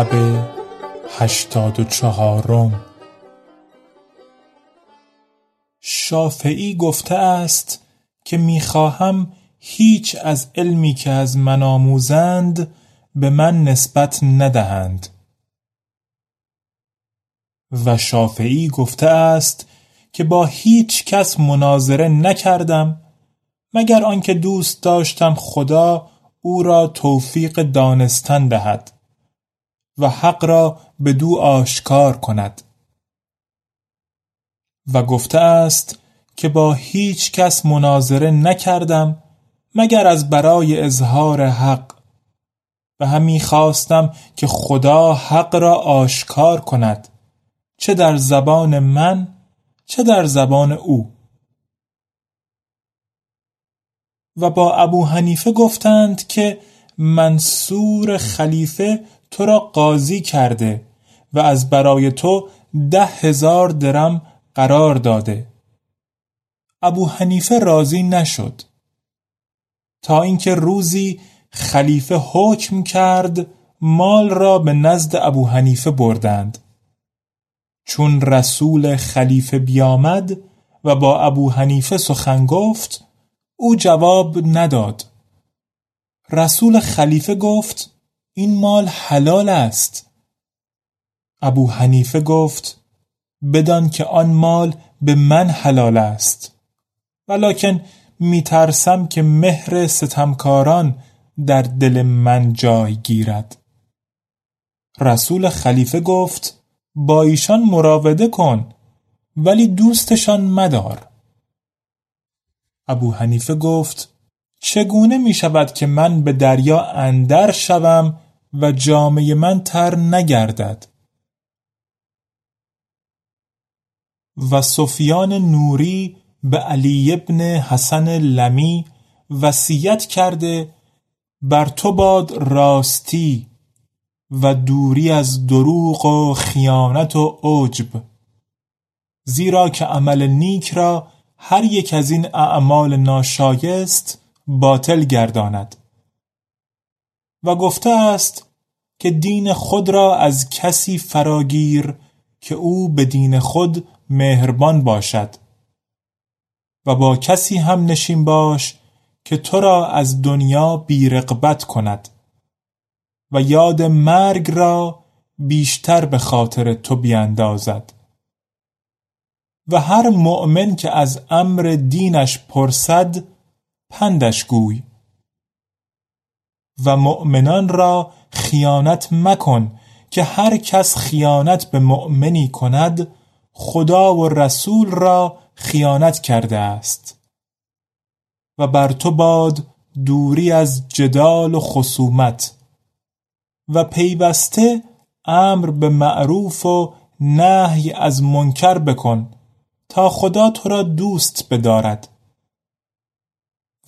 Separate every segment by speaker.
Speaker 1: شب هشتاد و چهارم. شافعی گفته است که می‌خواهم هیچ از علمی که از من آموزند به من نسبت ندهند. و شافعی گفته است که با هیچ کس مناظره نکردم مگر آنکه دوست داشتم خدا او را توفیق دانستن دهد. و حق را به دو آشکار کند. و گفته است که با هیچ کس مناظره نکردم مگر از برای اظهار حق. و همی خواستم که خدا حق را آشکار کند چه در زبان من چه در زبان او. و با ابو حنیفه گفتند که منصور خلیفه تو را قاضی کرده و از برای تو ده هزار درم قرار داده. ابو حنیفه راضی نشد. تا اینکه روزی خلیفه حکم کرد مال را به نزد ابو حنیفه بردند. چون رسول خلیفه بیامد و با ابو حنیفه سخن گفت او جواب نداد. رسول خلیفه گفت این مال حلال است. ابو حنیفه گفت بدان که آن مال به من حلال است. ولکن میترسم که مهر ستمکاران در دل من جای گیرد. رسول خلیفه گفت با ایشان مراوده کن ولی دوستشان مدار. ابو حنیفه گفت چگونه می شود که من به دریا اندر شوم و جامعه من تر نگردد؟ و سفیان نوری به علی ابن حسن لمی وصیت کرده بر تو باد راستی و دوری از دروغ و خیانت و عجب. زیرا که عمل نیک را هر یک از این اعمال ناشایست باطل گرداند. و گفته است که دین خود را از کسی فراگیر که او به دین خود مهربان باشد. و با کسی هم نشین باش که تو را از دنیا بیرقبت کند. و یاد مرگ را بیشتر به خاطر تو بیاندازد و هر مؤمن که از امر دینش پرسد پندش گوی. و مؤمنان را خیانت مکن که هر کس خیانت به مؤمنی کند خدا و رسول را خیانت کرده است. و بر تو باد دوری از جدال و خصومت. و پیوسته امر به معروف و نهی از منکر بکن تا خدا تو را دوست بدارد.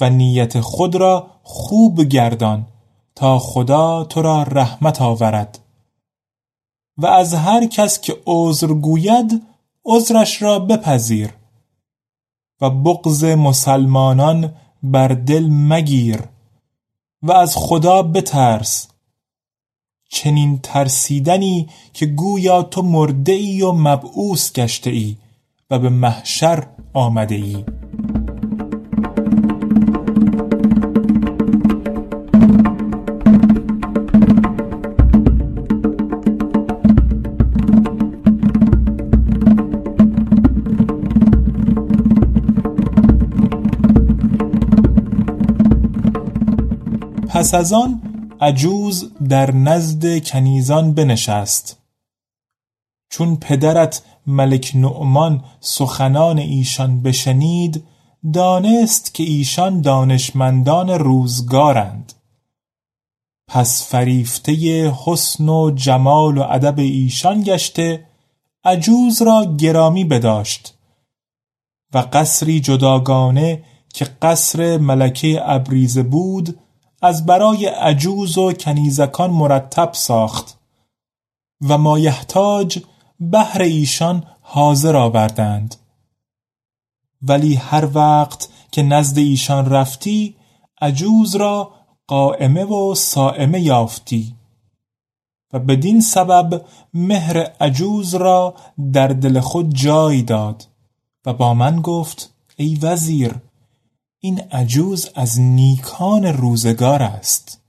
Speaker 1: و نیت خود را خوب گردان تا خدا تو را رحمت آورد. و از هر کس که عذر گوید عذرش را بپذیر و بغض مسلمانان بر دل مگیر و از خدا بترس. چنین ترسیدنی که گویا تو مرده ای و مبعوث گشته ای و به محشر آمده ای پس از آن عجوز در نزد کنیزان بنشست. چون پدرت ملک نعمان سخنان ایشان بشنید دانست که ایشان دانشمندان روزگارند. پس فریفته حسن و جمال و ادب ایشان گشته عجوز را گرامی بداشت. و قصری جداگانه که قصر ملکه ابریزه بود از برای عجوز و کنیزکان مرتب ساخت و مایحتاج بهر ایشان حاضر آوردند. ولی هر وقت که نزد ایشان رفتی عجوز را قائمه و سائمه یافتی و بدین سبب مهر عجوز را در دل خود جای داد و با من گفت ای وزیر این عجوز از نیکان روزگار است.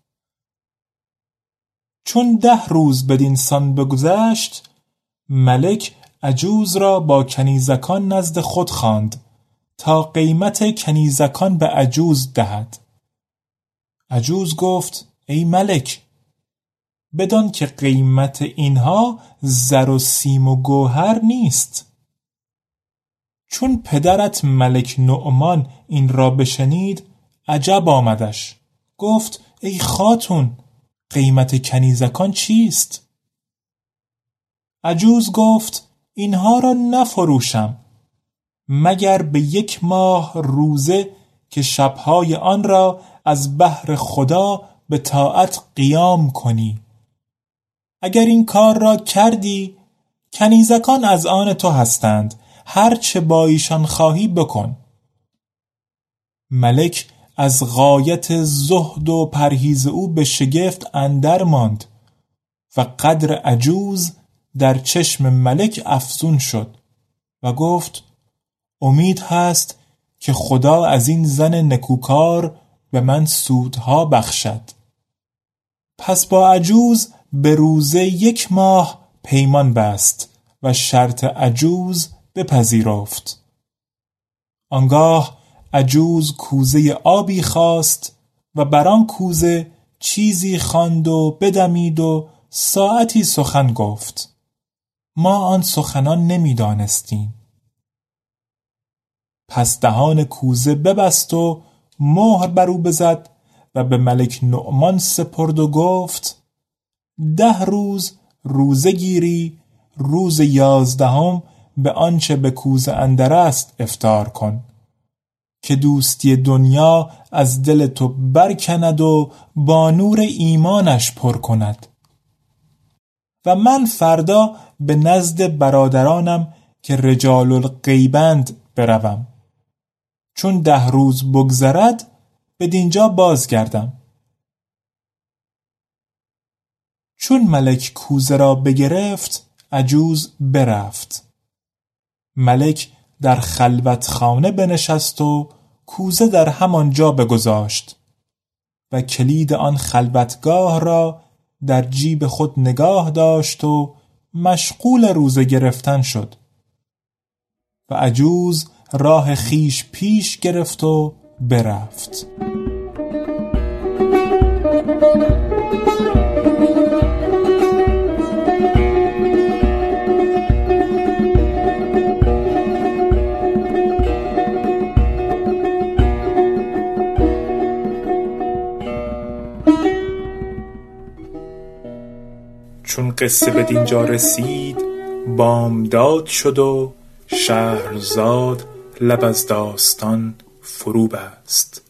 Speaker 1: چون ده روز بدین سان بگذشت ملک عجوز را با کنیزکان نزد خود خواند تا قیمت کنیزکان به عجوز دهد. عجوز گفت ای ملک بدان که قیمت اینها زر و سیم و گوهر نیست. چون پدرت ملک نعمان این را بشنید عجب آمدش. گفت ای خاتون قیمت کنیزکان چیست؟ عجوز گفت اینها را نفروشم مگر به یک ماه روزه که شبهای آن را از بحر خدا به طاعت قیام کنی. اگر این کار را کردی کنیزکان از آن تو هستند. هر چه با ایشان خواهی بکن. ملک از غایت زهد و پرهیز او به شگفت اندر ماند و قدر عجوز در چشم ملک افزون شد و گفت امید هست که خدا از این زن نکوکار به من سودها بخشد. پس با عجوز به روزه یک ماه پیمان بست و شرط عجوز بپذیرفت. آنگاه عجوز کوزه آبی خواست و بر آن کوزه چیزی خواند و بدمید و ساعتی سخن گفت. ما آن سخنان نمی‌دانستیم. پس دهان کوزه ببست و مهر بر او بزد و به ملک نعمان سپرد و گفت ده روز روزه گیری روز یازدهم به آنچه به کوزه اندر است افتار کن که دوستی دنیا از دل تو برکند و با نور ایمانش پر کند. و من فردا به نزد برادرانم که رجال الغیبند بروم. چون ده روز بگذرد به دینجا بازگردم. چون ملک کوزه را بگرفت عجوز برفت. ملک در خلوت خانه بنشست و کوزه در همان جا بگذاشت و کلید آن خلوتگاه را در جیب خود نگاه داشت و مشغول روزه گرفتن شد و عجوز راه خیش پیش گرفت و برفت. چون قصه به دینجا رسید بامداد شد و شهرزاد لب از داستان فرو بست